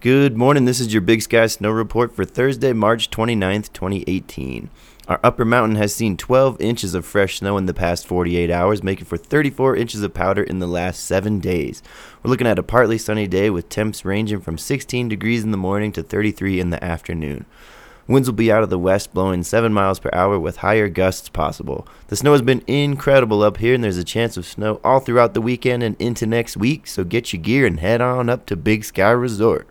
Good morning. This is your Big Sky Snow Report for Thursday, March 29th, 2018. Our upper mountain has seen 12 inches of fresh snow in the past 48 hours, making for 34 inches of powder in the last seven days. We're looking at a partly sunny day with temps ranging from 16 degrees in the morning to 33 in the afternoon. Winds will be out of the west, blowing 7 miles per hour with higher gusts possible. The snow has been incredible up here, and there's a chance of snow all throughout the weekend and into next week, so get your gear and head on up to Big Sky Resort.